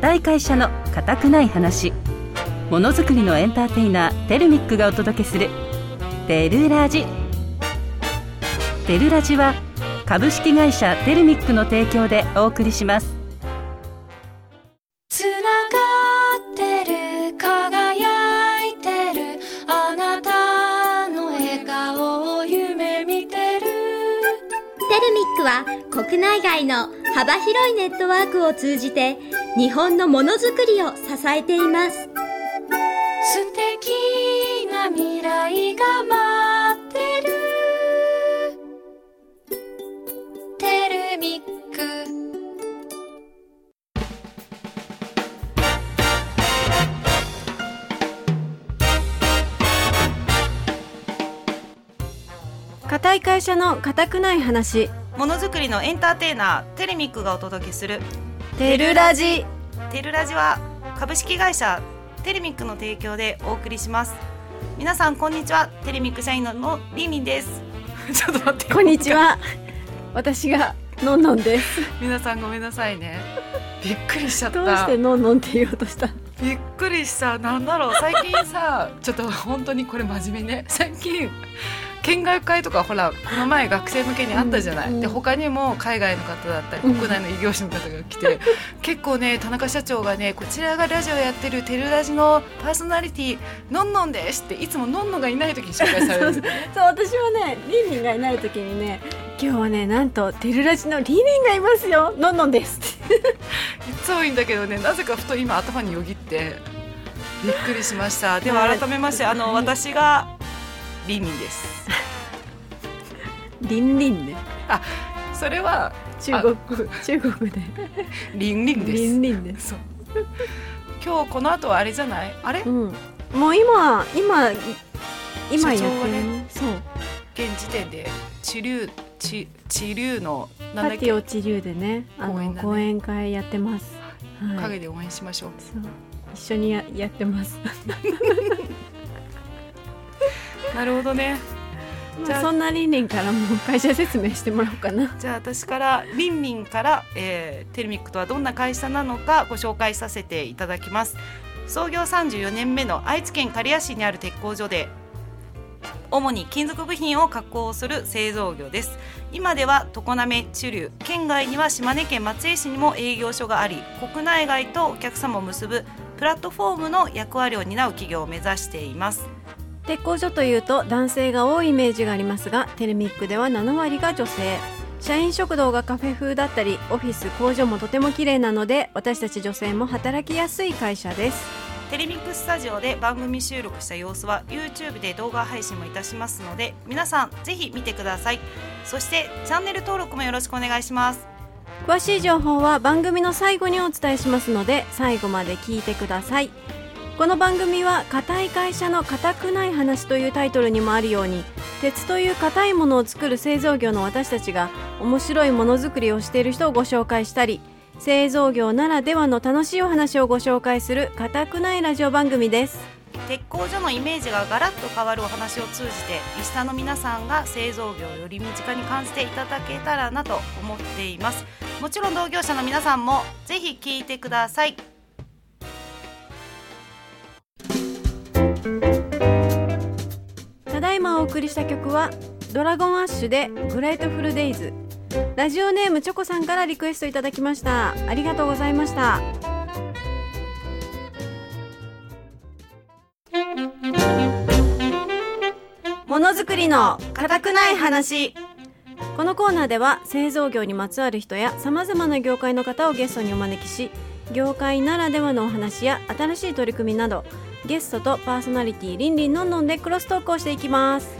固い会社の固くない話。ものづくりのエンターテイナーテルミックがお届けする。テルラジ。テルラジは株式会社テルミックの提供でお送りします。つながってる輝いてる。あなたの笑顔を夢見てる。テルミックは国内外の幅広いネットワークを通じて日本のものづくりを支えています。素敵な未来が待ってる。テルミック。固い会社の固くない話。ものづくりのエンターテイナーテレミックがお届けするテルラジ。テルラジは株式会社テレミックの提供でお送りします。皆さんこんにちは。テレミック社員ののりんりんです。ちょっと待って。こんにちは。私がのんのんです。皆さんごめんなさいね。びっくりしちゃった。どうしてのんのんって言おうとした？びっくりした。なんだろう。最近さちょっと本当にこれ真面目ね。最近見学会とかほらこの前学生向けにあったじゃない、うんで他にも海外の方だったりうん。国内の異業種の方が来て、結構ね田中社長がねこちらがラジオやってるテルラジのパーソナリティのんのんですっていつものんのんがいない時に紹介されるんですよね。そう私はねリンリンがいない時にね今日はねなんとテルラジのリンリンがいますよ。のんのんです いつもいいんだけどねなぜかふと今頭によぎってびっくりしました。でははい。改めましてあの私がりんりんです。リンリンね。それは中国中国で。りんりんです。リンリンです今日この後はあれじゃない？あれ？うん。もう今今今やってる、ね。そう。現時点で地流地地流のなんだパっけ？ティオチリューでねあのね。講演会やってます、はい、陰で応援しましょう。そう。一緒にややってます なるほどね。じゃあまあそんなリンリンからもう会社説明してもらおうかな。じゃあ私からりんりんから、えーテルミックとはどんな会社なのかご紹介させていただきます。創業34年目の愛知県刈谷市にある鉄工所で主に金属部品を加工する製造業です。今では常滑中流県外には島根県松江市にも営業所があり国内外とお客様を結ぶプラットフォームの役割を担う企業を目指しています鉄工所というと男性が多いイメージがありますがテレミックでは7割が女性。社員食堂がカフェ風だったりオフィス工場もとても綺麗なので私たち女性も働きやすい会社です。テレミックスタジオで番組収録した様子は YouTube で動画配信もいたしますので皆さんぜひ見てください。そしてチャンネル登録もよろしくお願いします。詳しい情報は番組の最後にお伝えしますので最後まで聞いてくださいこの番組は「硬い会社の硬くない話」というタイトルにもあるように鉄という硬いものを作る製造業の私たちが面白いものづくりをしている人をご紹介したり製造業ならではの楽しいお話をご紹介する硬くないラジオ番組です。鉄工所のイメージがガラッと変わるお話を通じてリスターの皆さんが製造業をより身近に感じていただけたらなと思っています。もちろん同業者の皆さんもぜひ聞いてください。ただいまお送りした曲はドラゴンアッシュでグレートフルデイズ。ラジオネームチョコさんからリクエストいただきました。ありがとうございました。ものづくりの固くない話。このコーナーでは製造業にまつわる人やさまざまな業界の方をゲストにお招きし業界ならではのお話や新しい取り組みなどゲストとパーソナリティりんりんのんのんでクロストークをしていきます。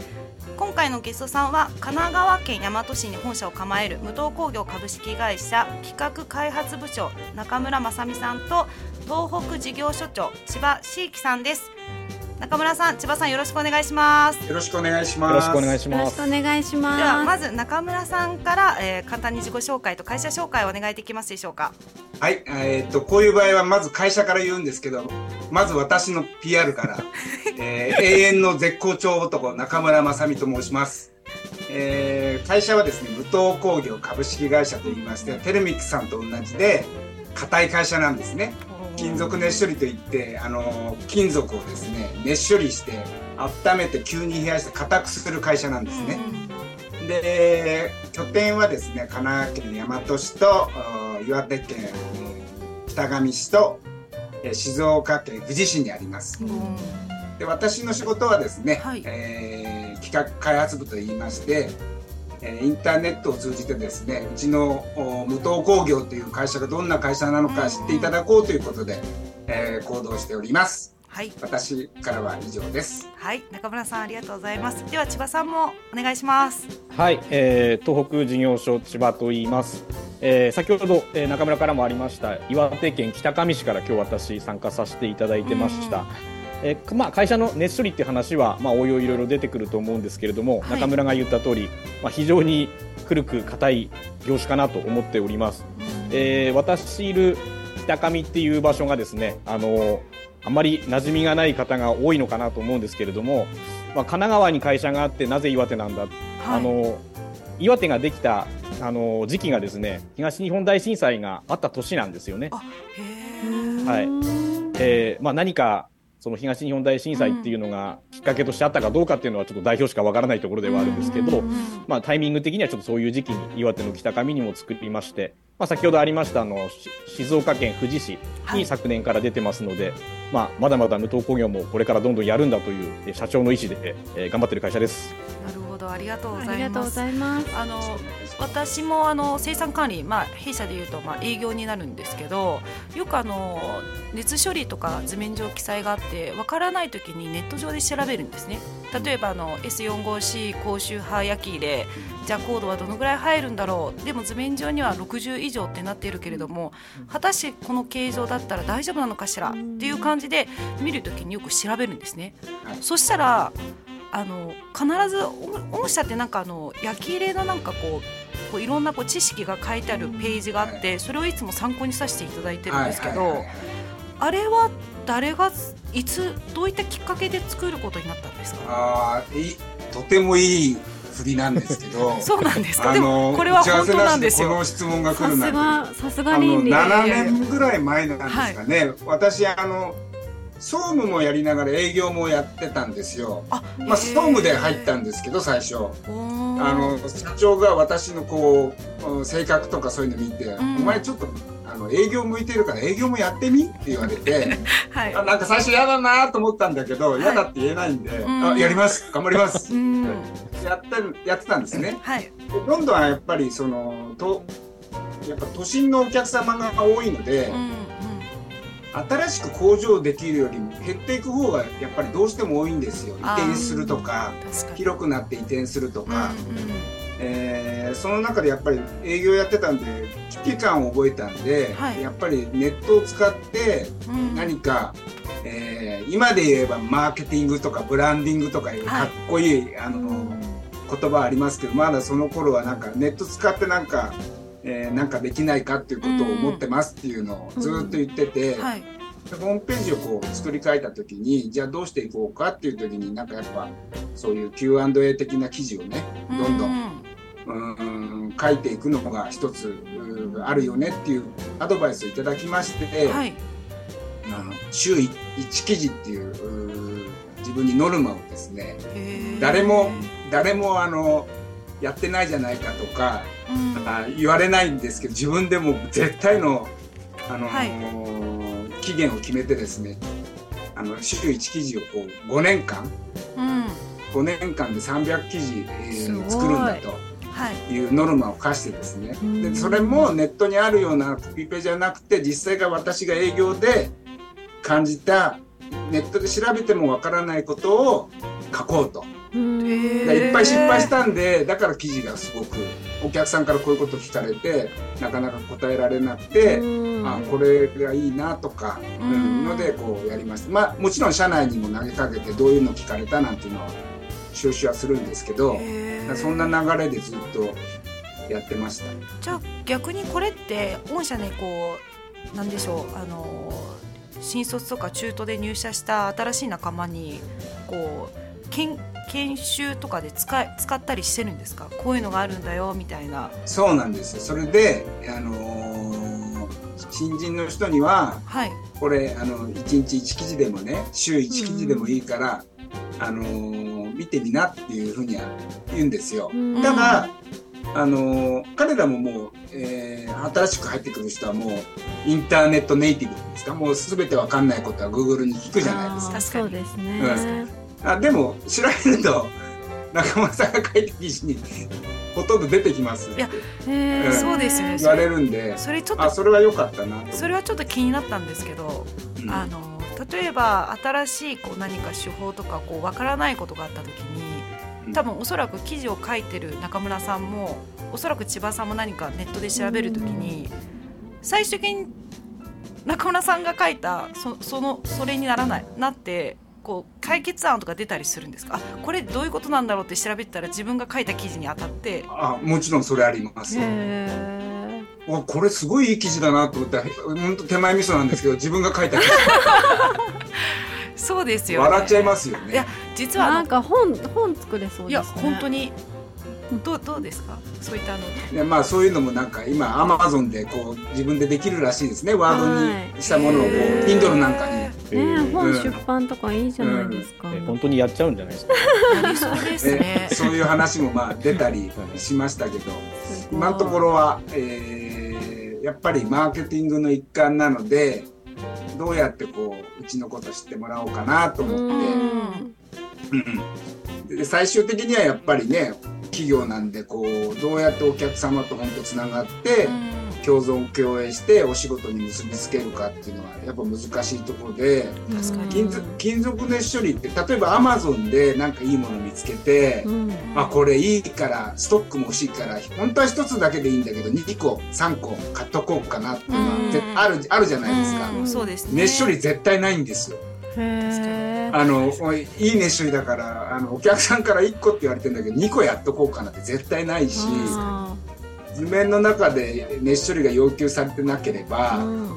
今回のゲストさんは神奈川県大和市に本社を構える無糖工業株式会社企画開発部長中村正美さんと東北事業所長千葉椎樹さんです。中村さん千葉さんよろしくお願いしますよろしくお願いしよます。ろしくお願いしよろします。くお願いしではまますず中村さんから、えー簡単に自己紹介と会社紹介をお願いできますでしょうかはい、えーっと、こういう場合はまず会社から言うんですけど、まず私の PR から、えー永遠の絶好調男、中村正美と申します。えー会社はですね、武藤工業株式会社といいまして、テルミックさんと同じで、硬い会社なんですね。金属熱処理といってあの金属をですね熱処理して温めて急に冷やして硬くする会社なんですね。で拠点はですね神奈川県大和市と岩手県北上市と静岡県富士市にあります。で私の仕事はですね、はい、えー、企画開発部といいましてインターネットを通じてですねうちの無藤工業という会社がどんな会社なのか知っていただこうということで、えー、行動しております。はい、私からは以上です。はい、中村さんありがとうございます。では千葉さんもお願いします。はい、えー、東北事業所千葉と言います。えー、先ほど、えー、中村からもありました岩手県北上市から今日私参加させていただいてました。えー、まあ、会社の熱処理っていう話は、まあ、応用いろいろ出てくると思うんですけれども、はい、中村が言った通り、まあ、非常に古く硬い業種かなと思っております。えー、私いる北上っていう場所がですね、あのあまり馴染みがない方が多いのかなと思うんですけれども、まあ、神奈川に会社があってなぜ岩手なんだ、はい、あの岩手ができたあの時期がですね東日本大震災があった年なんですよね。はい。えーまあ、何かその東日本大震災っていうのがきっかけとしてあったかどうかっていうのはちょっと代表しかわからないところではあるんですけど、まあ、タイミング的にはちょっとそういう時期に岩手の北上にも作りまして、まあ、先ほどありましたあの静岡県富士市に昨年から出てますので、はい、まあ、まだまだ無糖工業もこれからどんどんやるんだという社長の意思で、えー、頑張ってる会社です。どありがとうございます。あの私もあの生産管理、まあ、弊社でいうとまあ営業になるんですけどよくあの熱処理とか図面上記載があってわからない時にネット上で調べるんですね例えばあの S45C 高周波焼き入れじゃあコードはどのぐらい入るんだろうでも図面上には60以上ってなっているけれども果たしてこの形状だったら大丈夫なのかしらっていう感じで見る時によく調べるんですね。そしたらあの必ず御社ってなんかあの焼き入れのなんかこうこういろんなこう知識が書いてあるページがあってそれをいつも参考にさせていただいてるんですけどあれは誰がいつどういったきっかけで作ることになったんですか？あいとてもいい振りなんですけど。そうなんですか？でもこれは本当なんですよ。この質問が来るなんてさすがに7年ぐらい前なんですかね、はい、私あの総務もやりながら営業もやってたんですよ。あまあ、総務で入ったんですけど最初。あの社長が私のこう性格とかそういうの見て、うん、お前ちょっとあの営業向いてるから営業もやってみって言われて、はい、あなんか最初嫌だなと思ったんだけど、嫌だって言えないんで、あやります。頑張ります、やってやってたんですね。はい、どんどんやっぱりそのとやっぱ都心のお客様が多いので。うん新しく工場できるよりも減っていく方がやっぱりどうしても多いんですよ。移転するとか広くなって移転するとか、うんうん、えー、その中でやっぱり営業やってたんで危機感を覚えたんで、はい、やっぱりネットを使って何か、うん、えー、今で言えばマーケティングとかブランディングとかいうかっこいい、はい、あの、うん、言葉ありますけどまだその頃はなんかネット使ってなんかえー、なんかできないかっていうことを思ってますっていうのをずっと言ってて、うん。はい、ホームページをこう作り変えた時にじゃあどうしていこうかっていう時になんかやっぱそういう Q&A 的な記事をねどんどん、うん書いていくのが一つあるよねっていうアドバイスをいただきまして、はい、あの週 1, 1記事っていう自分にノルマをですね誰も誰もあのやってないじゃないかとか、うん、言われないんですけど自分でも絶対の、あのーはい、期限を決めてですねあの週1記事をこう5年間、うん、5年間で300記事、えー、作るんだと。い。うノルマを課してですね、でそれもネットにあるようなコピペじゃなくて実際が私が営業で感じたネットで調べてもわからないことを書こうと。いっぱい失敗したんでだから記事がすごくお客さんからこういうこと聞かれてなかなか答えられなくてあこれがいいなとか、うん、のでこうやりました。まあもちろん社内にも投げかけてどういうの聞かれたなんていうのは収集はするんですけどそんな流れでずっとやってました。じゃあ逆にこれって御社ねこうなんでしょうあの新卒とか中途で入社した新しい仲間にこう研研修とかで使い使ったりしてるんですか？こういうのがあるんだよみたいな。そうなんです。よそれで、あのー、新人の人には、はい。これあの1日1記事でもね週1記事でもいいから、あのー見てみなっていうふうには言うんですよ。うん。ただ、あのー彼らももう、えー新しく入ってくる人はもうインターネットネイティブですか？もう全てわかんないことは Google に聞くじゃないですか。あー確かにそうですね、あでも調べると中村さんが書いた記事にほとんど出てきます。いやへーうん。そうですよね。言われるんで。それちょっとあそれは良かったなと。それはちょっと気になったんですけど、うん。あの例えば新しいこう何か手法とかこうわからないことがあった時に多分おそらく記事を書いてる中村さんもおそらく千葉さんも何かネットで調べる時に最終的に中村さんが書いたそそのそれにならないなってこう解決案とか出たりするんですか？あこれどういうことなんだろうって調べてたら自分が書いた記事に当たって。あもちろんそれあります。わこれすごいいい記事だなと思ったら本当手前味噌なんですけど自分が書いた記そうですよ、ね、事笑っちゃいますよね。いや実ーはなんか本本作れそうですね。いや本当にどうどうですか？そういったあのでまあそういうのもなんか今アマゾンでこう自分でできるらしいですね。ワードにしたものをこう Kindle なんかにねえー本出版とかいいじゃないですか、え本当にやっちゃうんじゃないですか。そうですねねそういう話もまあ出たりしましたけど今のところは、えーやっぱりマーケティングの一環なのでどうやってこううちのこと知ってもらおうかなと思って、うん。うん。で最終的にはやっぱりね企業なんでこうどうやってお客様と本当つながって共存共栄してお仕事に結びつけるかっていうのはやっぱ難しいところで金属金属熱処理って例えばアマゾンでなんかいいもの見つけて、うん。あこれいいからストックも欲しいから本当は一つだけでいいんだけど2個3個買っとこうかなっていうのはうん。絶あるあるじゃないですか。うん。そうですね。熱処理絶対ないんですよ。あのおいいい熱処理だからあのお客さんから1個って言われてんだけど2個やっとこうかなって絶対ないしあ図面の中で熱処理が要求されてなけれーば、ううんん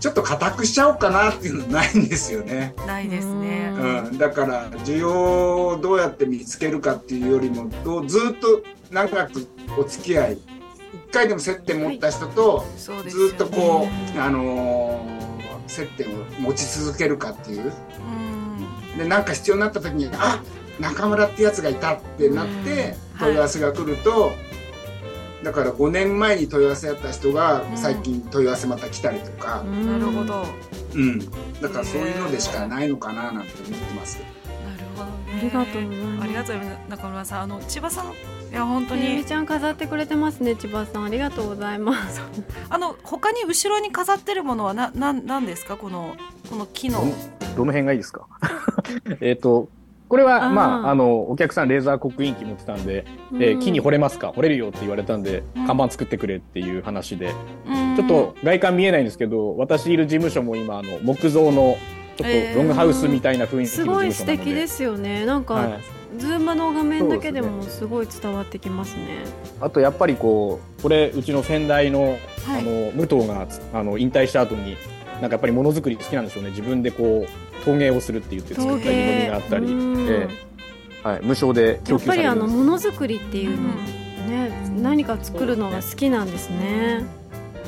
ちょっと硬くしちゃおうかなっていうのないんですよね。ないですね。うんうん、だから需要をどうやって見つけるかっていうよりもどうずっと長くお付き合い一回でも接点持った人とずっとこう、あのー接点を持ち続けるかっていう。うん。でなんか必要になった時にあ中村ってやつがいたってなってうん。問い合わせが来ると、だから5年前に問い合わせやった人がうん。最近問い合わせまた来たりとか、なるほど。なるうん。だからそういうのでしかないのかななんて思ってます。ほどね。ありがとうございます。ありがとうございます。中村さんあの千葉さんいや本当にえみちゃん飾ってくれてますね千葉さん。ありがとうございます。あの他に後ろに飾ってるものはななんなんですか？このこの木のどの辺がいいですか？えっと、これは、まあ、あの、お客さんレーザー刻印機持ってたんで、えー木に掘れますか？掘れるよって言われたんで、うん。看板作ってくれっていう話で、うん。ちょっと外観見えないんですけど、私いる事務所も今、あの、木造の、ちょっえー。とロングハウスみたいな雰囲気すのごい素事務所なので。敵ですよね。なんか、はい。ズームの画面だけでもすごい伝わってきますね。あとやっぱりこうこれうちの先代の,、はい。あの武藤があの引退した後になんかやっぱりものづくり好きなんでしょうね。自分でこう陶芸をするって言って作った湯飲みがあったり、うん。ええ。はい、無償でや供給さっぱりあれる。んですのものづくりっていうのね何か作るのが好きなんですね。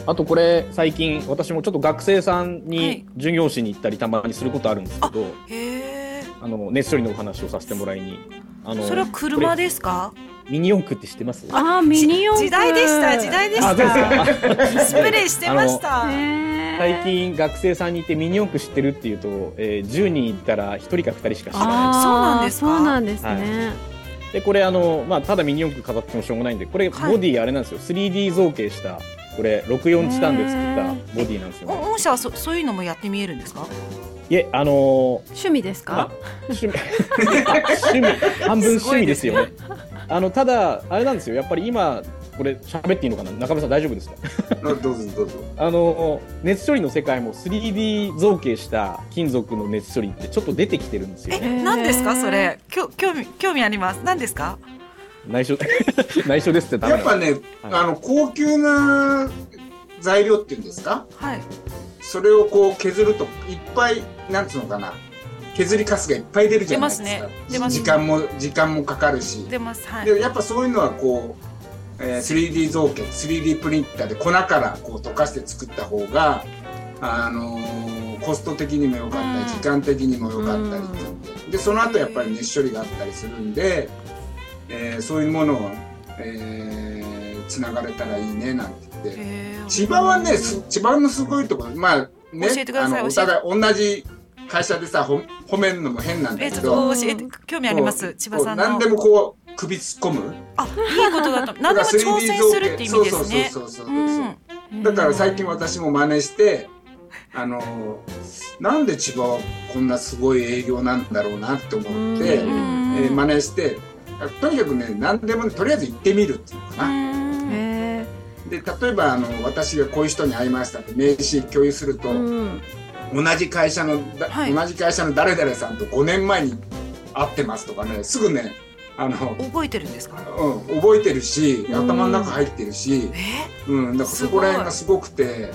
あとこれ最近私もちょっと学生さんはいに授業しに行ったりたまにすることあるんですけど、へえあの熱処理のお話をさせてもらいにあのそれは車こですか？れミニ四駆って知ってます？あーミニ四駆。時代でした時代でした。ですか。スプレーしてました最近学生さんにいてミニ四駆知ってるっていうと、えー10人いったら1人か2人しか知らない。そうなんですか？そうなんですね、でこれあの、まあ、ただミニ四駆飾ってもしょうがないんでこれボはい。ディあれなんですよ、3D 造形したこれ64チタンで作ったボディなんですよ、おね、御社はそそういうのもやってみえるんですか？いえあのー趣味ですか、趣味趣味。半分趣味ですよね。あのただあれなんですよ。やっぱり今これ喋っていいのかな？中村さん大丈夫ですか？どうぞどうぞ。あの熱処理の世界も 3D 造形した金属の熱処理ってちょっと出てきてるんですよえね何ですか？それ。きょ興味興味あります。何ですか？内緒。内緒ですってやっぱね、あの高級な材料っていうんですか？はい。それをこう削るといっぱいなんつうのかな？削りカスがいっぱい出るじゃないですか。出ますね。時間も時間もかかるし。出ます。はい。でやっぱそういうのはこうえー、3D 造形 3D プリンターで粉からこう溶かして作った方が、あのー、コスト的にも良かったり時間的にも良かったりでその後やっぱり熱処理があったりするんで、えー、そういうものを、えー、つながれたらいいねなんて。言って。千葉はね千葉のすごいところまあねあのお互い同じ会社でさほ褒めるのも変なんだけど、え教えて興味あります？千葉さんの。何でもこう首突っ込む？あいいことだと何でも挑戦するって意味ですね。そうそうそうそうそう、うん、だから最近私も真似してあのなんで千葉はこんなすごい営業なんだろうなって思って、えー、真似してとにかくね何でも、ね、とりあえず行ってみるっていうかな。で例えばあの私がこういう人に会いましたって名刺共有すると、同じ会社の、はい、同じ会社の誰々さんと5年前に会ってますとかねすぐねあの覚えてるんですか、うん、覚えてるし頭の中入ってるし、うん、うん、だからそこら辺がすごくて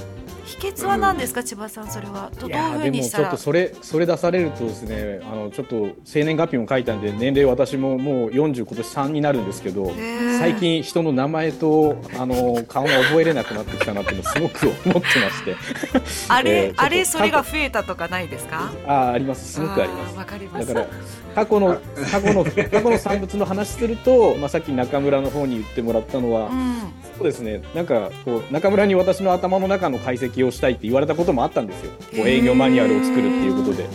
秘訣は何ですか、うん、千葉さんそれは。どういうふうにしたら。でもちょっとそれそれ出されるとですねあのちょっと生年月日も書いたんで年齢私ももう40今年3になるんですけど最近人の名前とあの顔が覚えれなくなってきたなってすごく思ってまして。あれ、えー、あれそれが増えたとかないですか？ああります。すごくあります。わかります。だから過去の 過去の過去の産物の話すると、まあ、さっき中村の方に言ってもらったのは、うん、そうですね。なんかこう中村に私の頭の中の解析をしたいって言われたこともあったんですよ。こう営業マニュアルを作るっていうことで。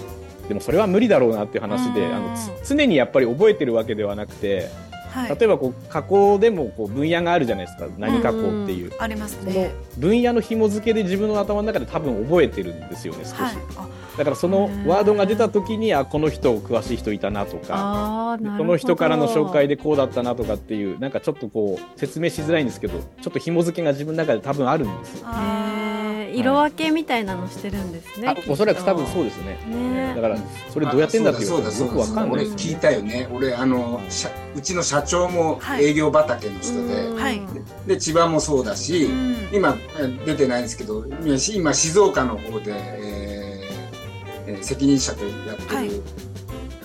でもそれは無理だろうなっていう話であの常にやっぱり覚えてるわけではなくてはい、例えばこう加工でもこう分野があるじゃないですか。何加工っていう、ありますね。分野の紐付けで自分の頭の中で多分覚えてるんですよね少し、はい、だからそのワードが出た時にあこの人詳しい人いたなとかこの人からの紹介でこうだったなとかっていうなんかちょっとこう説明しづらいんですけどちょっと紐付けが自分の中で多分あるんですよ。色分けみたいなのしてるんですね。はい、おそらく多分そうですね。ねだからそれどうやってんだっていうのよくわかんない。俺聞いたよね。俺あのうちの社長も営業畑の人で、はい、で千葉もそうだし、今出てないんですけど、今静岡の方で。えーえー、責任者とやってる、はい、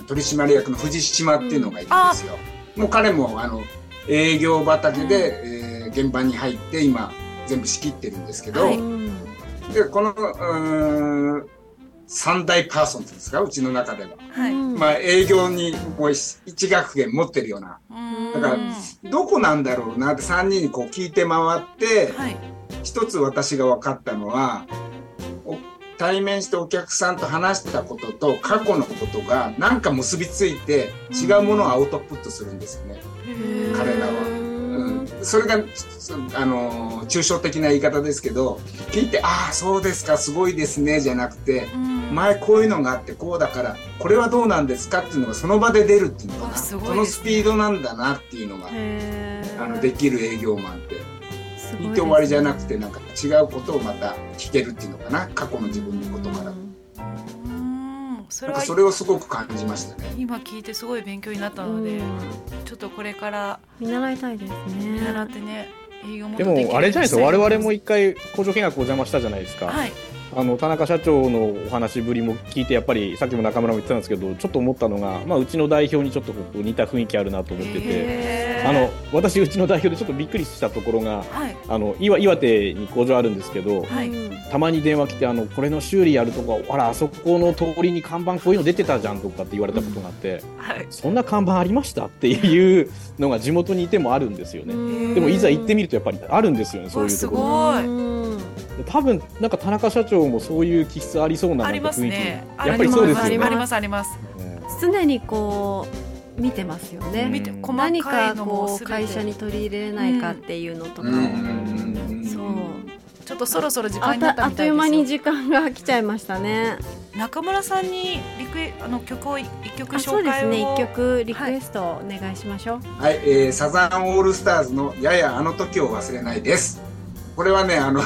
取締役の藤島っていうのがいるんですよ。うん、もう彼もあの営業畑で、うん、えー、現場に入って今全部仕切ってるんですけど、はい、でこの三大パーソンですか？うちの中では、はい、まあ営業にもう一学年持ってるような。だからどこなんだろうなって3人にこう聞いて回って、はい、一つ私が分かったのは対面してお客さんと話したことと過去のことがなんか結びついて違うものをアウトプットするんですよね、彼らは。うん、それがあの抽象的な言い方ですけど聞いて「ああそうですかすごいですね」じゃなくて、前こういうのがあってこうだからこれはどうなんですかっていうのがその場で出るっていうのかな、そのスピードなんだなっていうのがあのできる営業マンって。言って終わりじゃなくてなんか違うことをまた聞けるっていうのかな過去の自分のことから。それそれをすごく感じましたね。今聞いてすごい勉強になったのでちょっとこれから見習いたいですね。見習ってね営業もでもあれじゃないですか。我々も一回工場見学お邪魔したじゃないですか、はい、あの田中社長のお話ぶりも聞いてやっぱりさっきも中村も言ってたんですけどちょっと思ったのが、まあ、うちの代表にちょっと似た雰囲気あるなと思っててあの私うちの代表でちょっとびっくりしたところが、はい、あの岩岩手に工場あるんですけど、はい、たまに電話来てあのこれの修理やるとかあらあそこの通りに看板こういうの出てたじゃんとかって言われたことがあって、うんはい、そんな看板ありましたっていうのが地元にいてもあるんですよね。でもいざ行ってみるとやっぱりあるんですよねそういうところ。多分なんか田中社長もそういう気質ありそうな雰囲気、ね、やっぱりそうですよね。あります。あります常にこう見てますよね、見て何かこう会社に取り入れれないかっていうのとか、うん、そう。ちょっとそろそろ時間になったあっという間に時間が来ちゃいましたね。中村さんにリクエあの曲を一曲紹介を。そうですね。一曲リクエストお願いしましょう。はい、はい、えー、サザンオールスターズのややあの時を忘れないですこれはね、あの、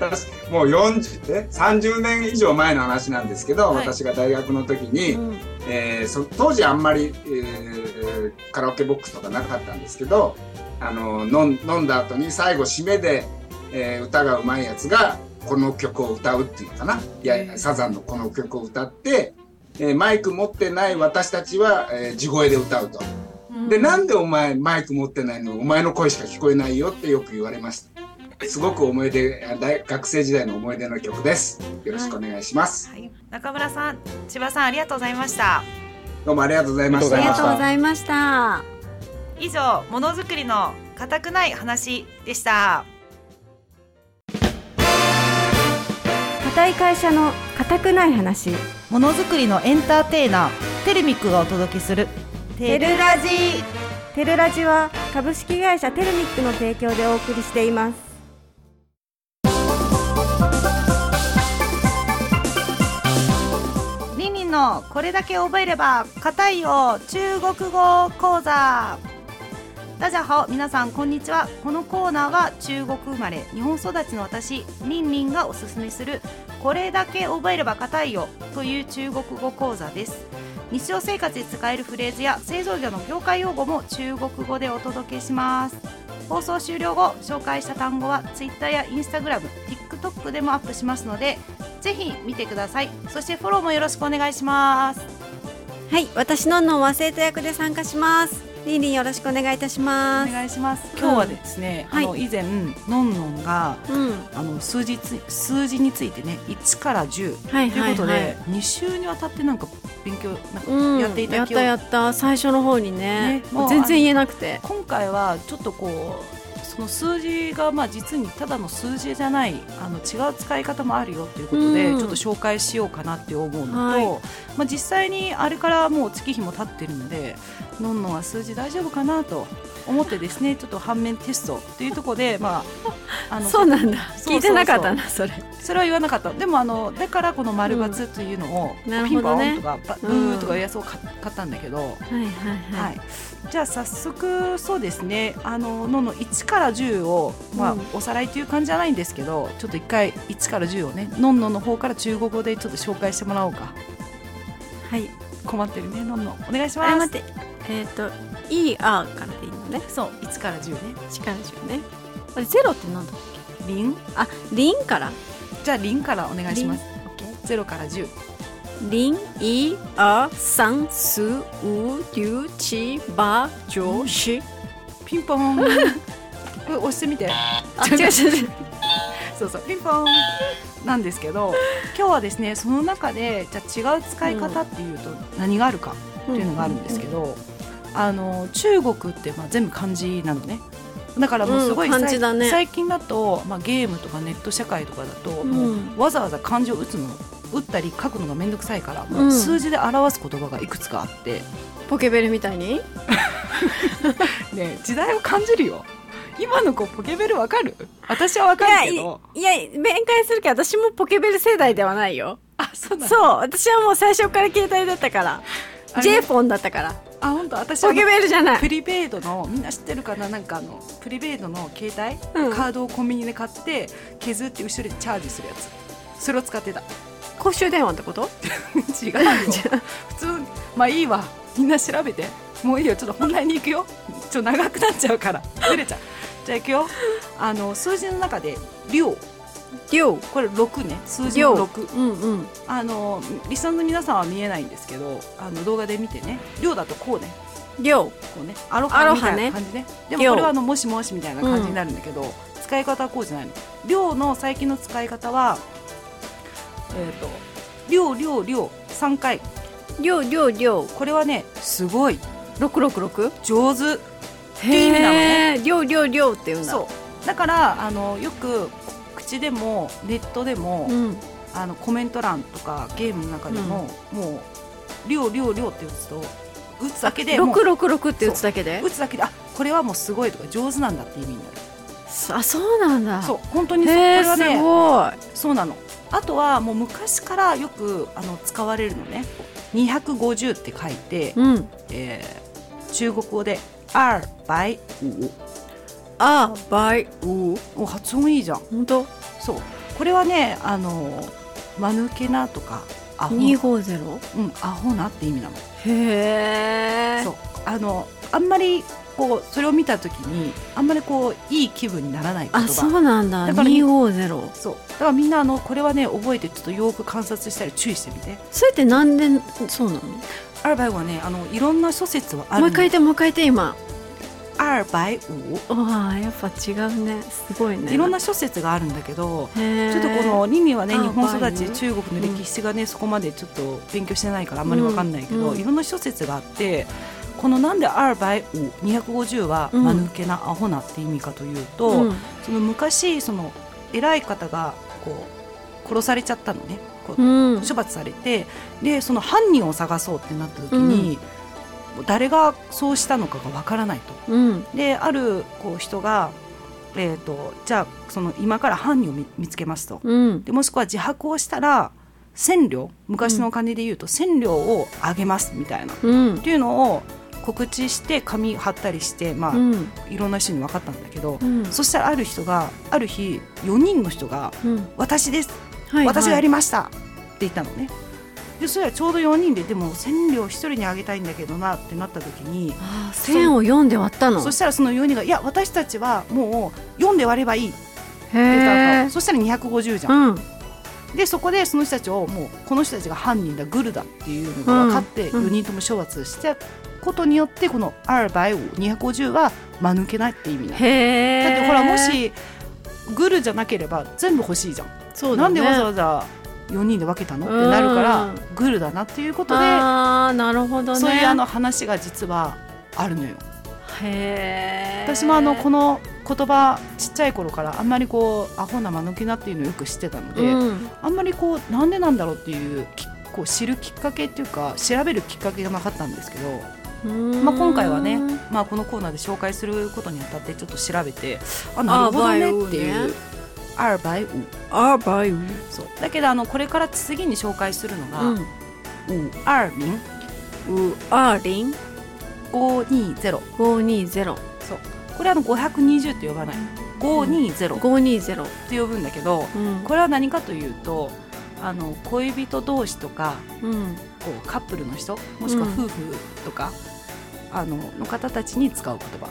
私、もう40、え、30年以上前の話なんですけど、はい、私が大学の時に、うん、えー、そ当時あんまり、えー、カラオケボックスとかなかったんですけど、あの、飲飲んだ後に最後締めで、えー、歌がうまいやつが、この曲を歌うっていうかな。いや、サザンのこの曲を歌って、えー、マイク持ってない私たちは、えー、地声で歌うと。でで、なんでお前マイク持ってないの？お前の声しか聞こえないよってよく言われました。すごく思い出、大学生時代の思い出の曲です。よろしくお願いします。はい、中村さん、千葉さんありがとうございました。どうもありがとうございました。ありがとうございました。以上、ものづくりの固くない話でした。固い会社の固くない話。ものづくりのエンターテイナー、テルミックがお届けする。テルラジ。テルラジは株式会社テルミックの提供でお送りしています。のこれだけ覚えれば硬いよ中国語講座。ダジャハオ皆さんこんにちは。このコーナーは中国生まれ日本育ちの私リンリンがおすすめするこれだけ覚えれば硬いよという中国語講座です。日常生活で使えるフレーズや製造業の業界用語も中国語でお届けします。放送終了後紹介した単語は Twitter や Instagram、TikTok でもアップしますのでぜひ見てくださいそしてフォローもよろしくお願いしますはい、私のんのんは生徒役で参加します。リンリンよろしくお願いいたしまおす。願いします今日はですね、はいあの以前のんのんがうん、あの数字つ数字についてね1から10はいということで、はいはい。2週にわたってなんか勉強なんうん、かやっていたやったやった。最初の方にね。ねもう全然言えなくて。今回はちょっとこうその数字がまあ実にただの数字じゃないあの違う使い方もあるよということで、うん。ちょっと紹介しようかなって思うのと、はい。まあ、実際にあれからもう月日も経ってるのでのんのんは数字大丈夫かなと思ってですね ちょっと反面テストというところで、まあ、あの そうなんだ。聞いてなかったなそれ。それは言わなかった。でもあのだからこの丸×というのを、うん。なるピンポンとかバブうん。ーとかいうやつを買買ったんだけど、はいはいははい。い、じゃあ早速そうですね。あののの1から10を、まあうん。おさらいという感じじゃないんですけどちょっと一回1から10をねのんのんの方から中国語でちょっと紹介してもらおうか。はい。困ってるねのんのん。お願いします。待って。えっ、と「いいあ」からでいいのね？そう1から10ね。力でしょね。あれゼロってなんだっリン？けあリンから。じゃあリンからお願いします。オッケー。0から10零一二三四五六七八九十ピンポンこれ押してみて。あ違う違うそうそうピンポン。なんですけど今日はですねその中でじゃあ違う使い方っていうと何があるかっていうのがあるんですけど、あの中国ってまあ全部漢字なのね。だからもうすごい、うんね。最近だと、まあ、ゲームとかネット社会とかだと、うわざわざ漢字を打つの打ったり書くのが面倒くさいから、うん。数字で表す言葉がいくつかあって、ポケベルみたいに？ね、時代を感じるよ今の子ポケベルわかる？私はわかるけど。いやいや弁解するけど私もポケベル世代ではないよ。あそうなの？そう。私はもう最初から携帯だったから。J フォンだったから。あ本当？私はポケベルじゃない。プリペイドのみんな知ってるかな？なんかあのプリペイドの携帯、うん。カードをコンビニで買って削って後ろでチャージするやつ。それを使ってた。公衆電話ってこと？違うよ 普通まあいいわ。みんな調べてもういいよちょっと本題に行くよ。ちょっと長くなっちゃうから。ずれちゃう。じゃあ行くよ。あの数字の中で量。量。これ6ね。数字の6うんうん。あのリスナーの皆さんは見えないんですけどあの動画で見てね。量だとこうね。量。こうね。アロアハみたいな感じね。でも量これはあのもしもしみたいな感じになるんだけど、使い方はこうじゃないの。量の最近の使い方はえっ、と量量量。3回。量量量。これはねすごい666上手。っていう意味なのね。へえ量量量って言うんだ。そう。だからあのよく口でもネットでも、うん。あのコメント欄とかゲームの中でも、もう量量量って打つと打つだけでもう666って打つだけで？打つだけであこれはもうすごいとか上手なんだっていう意味になる。あそうなんだ。そう。本当にそう。これはねごい。そうなの。あとはもう昔からよくあの使われるのね。250って書いて、うん。えー中国語で「二百五あバイウ」お発音いいじゃん。本当？そう。これはねあの間抜けなとかアホ,、うん、250アホなって意味なの。へえ。そう。あのあんまりこうそれを見た時にあんまりこういい気分にならない言葉。あそうなんだ。だから250そう。だからみんなあのこれはね覚えてちょっとよく観察したり注意してみて。それってなんでそうなの？アルバイはねあのいろんな諸説はあるもう一回言ってもう一回言って今。アルバイウわあやっぱ違うね。すごいね。いろんな諸説があるんだけどちょっとこのリミはねア日本育ち中国の歴史がね、そこまでちょっと勉強してないからあんまりわかんないけど、うん。いろんな諸説があってこのなんでアルバイウ250はうん。間抜けなアホなって意味かというと、うん。その昔その偉い方がこう殺されちゃったのねこううん。処罰されてでその犯人を探そうってなった時に、誰がそうしたのかがわからないと。うん。であるこう人が、えー、とじゃあその今から犯人を見見つけますと。うん。でもしくは自白をしたら千両昔のお金で言うと千両をあげますみたいな、っうん。ていうのを告知して紙貼ったりして、まあうん。いろんな人に分かったんだけど、うん。そしたらある人がある日4人の人がうん「私ですはい私がやりりました」って言ったのね。でそれはちょうど4人ででも千両1人にあげたいんだけどなってなった時に線を読んで割ったの？そしたらその4人が「いや私たちはもう読んで割ればいい」ってへ言ったえのそしたら250じゃん。うん。でそこでその人たちをもうこの人たちが犯人だグルだっていうのが分かってうん。4人とも処罰したことによってこの「アルバイを250は間抜けないって意味なの。だってほらもしグルじゃなければ全部欲しいじゃん、そうだね。なんでわざわざ4人で分けたの？ってなるからうん。グルだなっていうことでああなるほどね。そういうあの話が実はあるのよ。へえ私もあのこの言葉ちっちゃい頃からあんまりこうアホな間抜けなっていうのをよく知ってたので、うん。あんまりこうなんでなんだろうっていうきこう知るきっかけっていうか調べるきっかけがなかったんですけど、まあ、今回はね、まあ、このコーナーで紹介することにあたってちょっと調べてあなるほどねっていう。アルバイウアーバイウそう。だけどあのこれから次に紹介するのが、うん。ウアーミンウアーリン520 520そう。これはあの520って呼ばない。520っ520て呼ぶんだけどうん。これは何かというとあの恋人同士とかうん。こうカップルの人もしくはうん。夫婦とか、あのの方たちに使う言葉。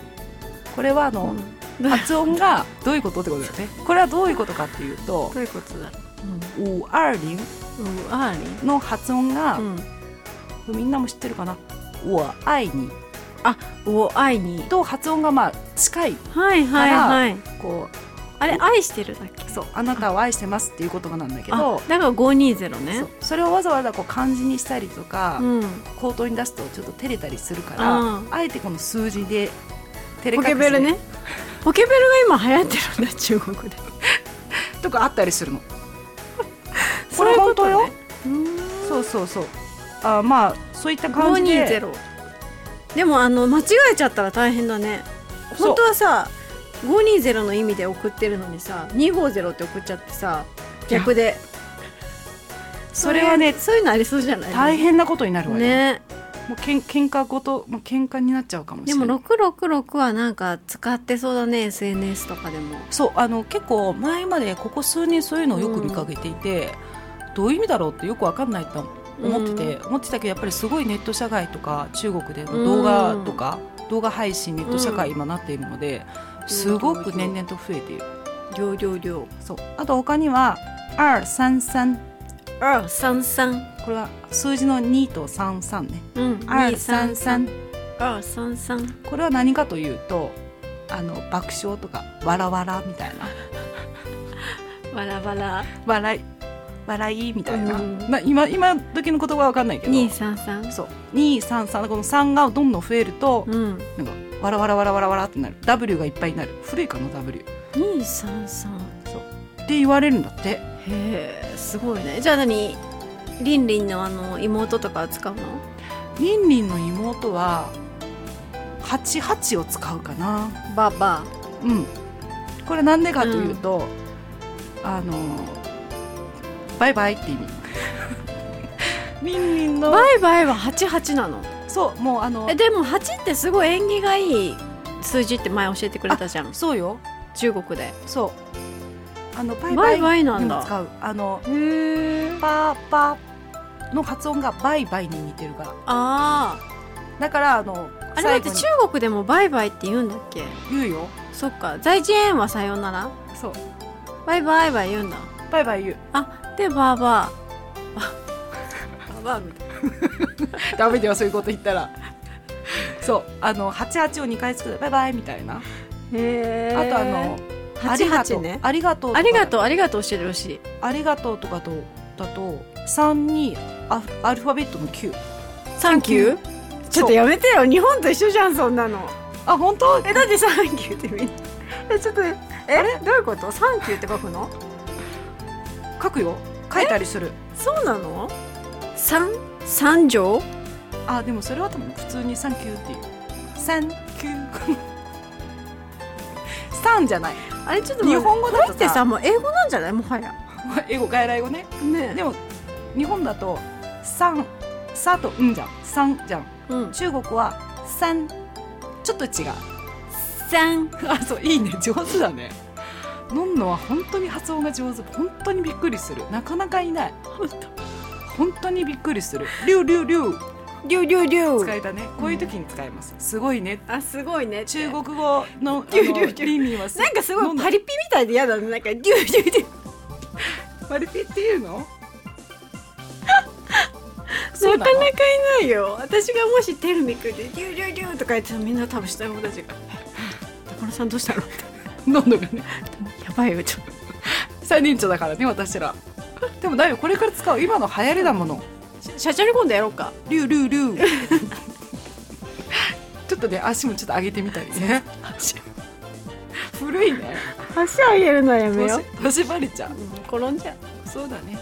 これはあの、発音がどういうことってことだよね。これはどういうことかっていうとどういうことだ「ウアーリンウアーリン」の発音が、うん。みんなも知ってるかな「我愛に。ウアイに」と発音がまあ近いはいはいはい。こあれ愛してるだっけ？うそう「あなたを愛してます」っていうことなんだけあどだから520ね。それをわざわざこう漢字にしたりとか、うん。口頭に出すとちょっと照れたりするから、うん。あえてこの数字で照れポ隠しでケベルねポケベルが今流行ってるんだ中国で。とかあったりするの。これ本当よ。そうそうそう。あまあそういった感じで。520でもあの間違えちゃったら大変だね。本当はさ520の意味で送ってるのにさ250って送っちゃってさ逆で。それはねそういうのありそうじゃない？大変なことになるわよ、ねもうけん喧嘩ごと、まあ、喧嘩になっちゃうかもしでもれない666はなんか使ってそうだね SNS とかでも。そうあの結構前までここ数年そういうのをよく見かけていて、どういう意味だろうってよくわかんないと思ってて、思ってたけどやっぱりすごいネット社会とか中国での動画とか、動画配信ネット社会今なっているので、すごく年々と増えている。量量量。そう。あと他には「233あ三三」これは数字の2と33ね。うん「233あ三三」これは何かというとあの爆笑とか「わらわら」みたいな。バラバラ笑い笑いみたいな、うん。まあ、今今時の言葉は分かんないけど。二三三。そう。233この3がどんどん増えると、うん。なんかわらわらわらわらわらってなる。W がいっぱいになる。古いかな W っ二三三。て言われるんだってへえすごいね。じゃあ何？リンリンのあの妹とかは使うの？リンリンの妹は88を使うかな。ババ？うん。これなんでかというと、あのバイバイって意味。リンリンのバイバイは八八なの？そうもうあのえでも八ってすごい縁起がいい数字って前教えてくれたじゃん。そうよ。中国で。そうあのバイバイバイバイなんだ。にも使う。あのパーパーの発音がバイバイに似てるから。あだからあのああれだって中国でもバイバイって言うんだっけ？言うよ。そっか。在地園はさようなら？そう。バイバイは言うんだ。バイバイ言う。あでバーバー。バーバーみたいな。ダメだよそういうこと言ったら。そう。あの88を2回作るバイバイみたいな。へあとあのありがとう、ね。ありがとうありがとうありがとう教えてほしい。ありがとうとかとだと3にアアルファベットの9サンキュー？ちょっとやめてよ。日本と一緒じゃんそんなの。あ本当？えだってサンキューってみんなえちょっとえ？どういうこと？サンキューって書くの？書くよ。書いたりする。そうなの？三三条？あでもそれは多分普通に「サンキュー」っていう「サンキュー」「サン」じゃない？あれちょっと日本語だとってさもう英語なんじゃない？もはや。英語外来語ね。ね。でも日本だと「サン」「サ」と「ん」じゃん「サン」じゃん。うん。中国は「サン」ちょっと違う。三あそういいね。上手だね。のんのは本当に発音が上手。本当にびっくりする。なかなかいない。本当にびっくりする。リュウリュウリュウりゅうりゅうりゅう使えたね。こういう時に使えます。すごいね。あすごいね。中国語のリュウリュウリュウリンリンはすなんかすごいパリピみたいで嫌だねなんかりゅうりゅうりゅうパリピっていうのなかなかいないよ私がもしテルミックで「リュウリュウリュウ」とか言ってたらみんな多分下の子たちが「高野さんどうしたの?」って飲んのがねやばいよちょっと最年長だからね私らでもだよこれから使う今の流行りだもの社長に今度やろうか。リュウリュウリュウ。ちょっとね足もちょっと上げてみたりね。足 古いね。足上げるのやめよ年年バレちゃう。う転んじゃう。そうだね。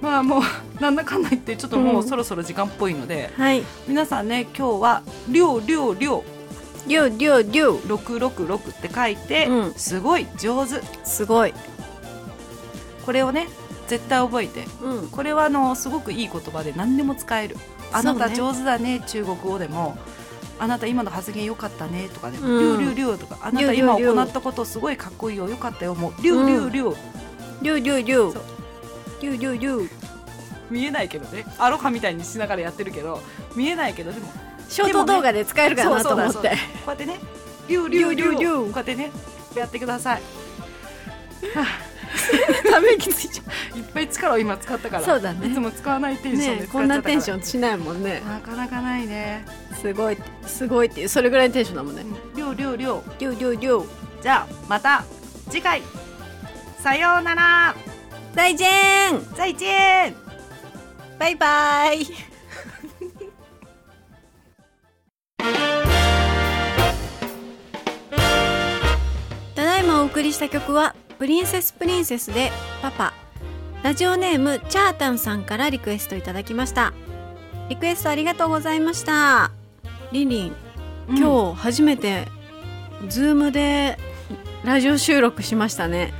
まあもうなんだかんだ言ってちょっともうそろそろ時間っぽいので、はい。皆さんね今日は「りょうりょうりょうりゅうりゅうりゅう666」って書いて、うん。すごい上手。すごい。これをね絶対覚えて。うん。これはあのすごくいい言葉で何でも使える。あなた上手だね中国語でもあなた今の発言良かったねとかでも、うん。りゅうりゅうりゅうとかあなた今行ったことすごいかっこいいよ良かったよもうりゅうりゅうりゅうりゅうりゅうりゅう。りゅうりゅうりゅう見えないけどね。アロハみたいにしながらやってるけど見えないけどでもショート動画で使えるかなと思って。こうやってねりゅうりゅうりゅうこうやってねやってください ため息ついちゃいっぱい力を今使ったから。そうだね。いつも使わないテンションでねこんなテンシンョンしないもんね。なかなかないね。すごいすごいっていうそれぐらいのテンションだもんね。りょうりょうりょうりゅうりゅうりゅうじゃあまた次回。さようなら。再见。再见。バイバイ。ただいまお送りした曲は「プリンセスプリンセス」で「パパ」ラジオネームチャータンさんからリクエストいただきました。リクエストありがとうございました。リンリン今日初めてズームでラジオ収録しましたね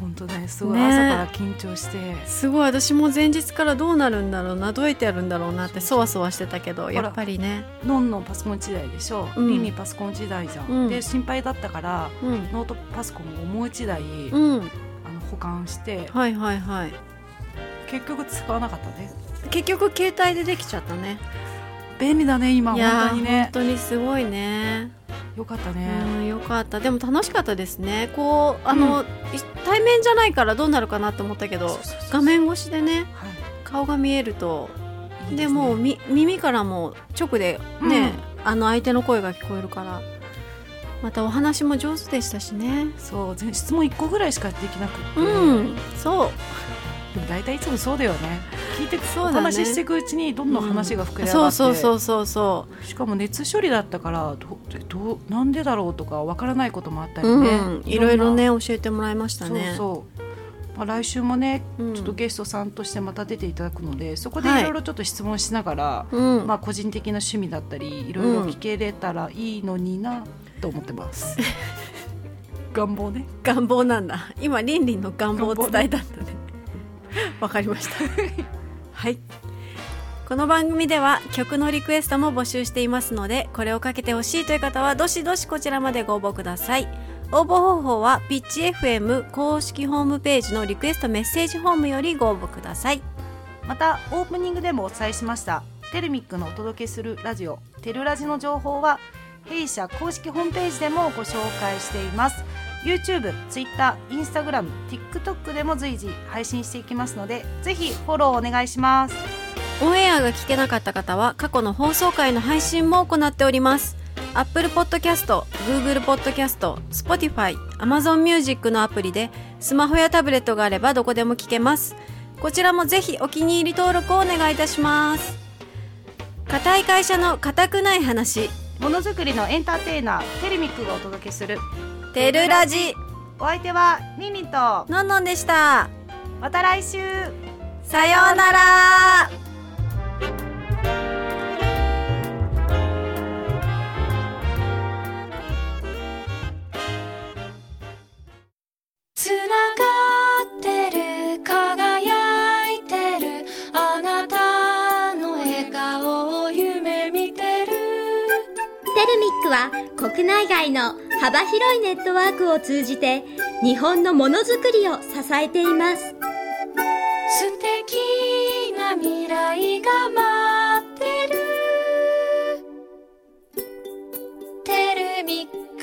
本当だねすごいね。朝から緊張して、すごい。私も前日からどうなるんだろうなどうやってやるんだろうなってそわそわしてたけどらやっぱりね。ノンのパソコン時代でしょ、うん。リンリンパソコン時代じゃん、うん。で心配だったからうん。ノートパソコンをもう一台、うん。あの保管してはいはいはい。結局使わなかったね。結局携帯でできちゃったね便利だね今本当にね。本当にすごいね。よかったね、うんよかった。でも楽しかったですね。こうあの、い対面じゃないからどうなるかなと思ったけど画面越しでねはい。顔が見えるとですもうみ耳からも直でね、あの相手の声が聞こえるからまたお話も上手でしたしね。そう全質問1個ぐらいしかできなくって、うんそうでも大体いつもそうだよね。聞いてそうだね。お話ししていくうちにどんどん話が膨れ上がって、そうそうそうそうそしかも熱処理だったからどどうなんでだろうとかわからないこともあったう、りね、うん、いろいろ。ね教えてもらいましたそうねそう、まあ、来週もねうん。ちょっとゲストさんとしてまた出ていただくのでそこではい。いろいろちょっと質問しながら、うん、まあ、個人的な趣味だったりいろいろ聞けれたらいいのになと思ってます、願望ね。願望なんだ。今リンリンの願望を伝えたんだね わかりました。はい。この番組では曲のリクエストも募集していますのでこれをかけてほしいという方はどしどしこちらまでご応募ください。応募方法はピッチ FM 公式ホームページのリクエストメッセージフォームよりご応募ください。またオープニングでもお伝えしましたテルミックのお届けするラジオテルラジの情報は弊社公式ホームページでもご紹介しています。YouTube、Twitter、Instagram、TikTok でも随時配信していきますのでぜひフォローお願いします。オンエアが聞けなかった方は過去の放送回の配信も行っております。Apple Podcast、Google Podcast、Spotify、Amazon Music のアプリでスマホやタブレットがあればどこでも聞けます。こちらもぜひお気に入り登録をお願いいたします。固い会社の固くない話。ものづくりのエンターテイナーテレミックがお届けする。テルラジ。お相手はニンニンとのんのんでした。また来週。さようならは国内外の幅広いネットワークを通じて日本のものづくりを支えています。素敵な未来が待ってる。テルミック。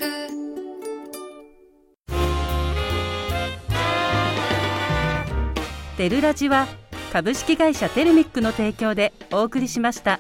テルラジは株式会社テルミックの提供でお送りしました。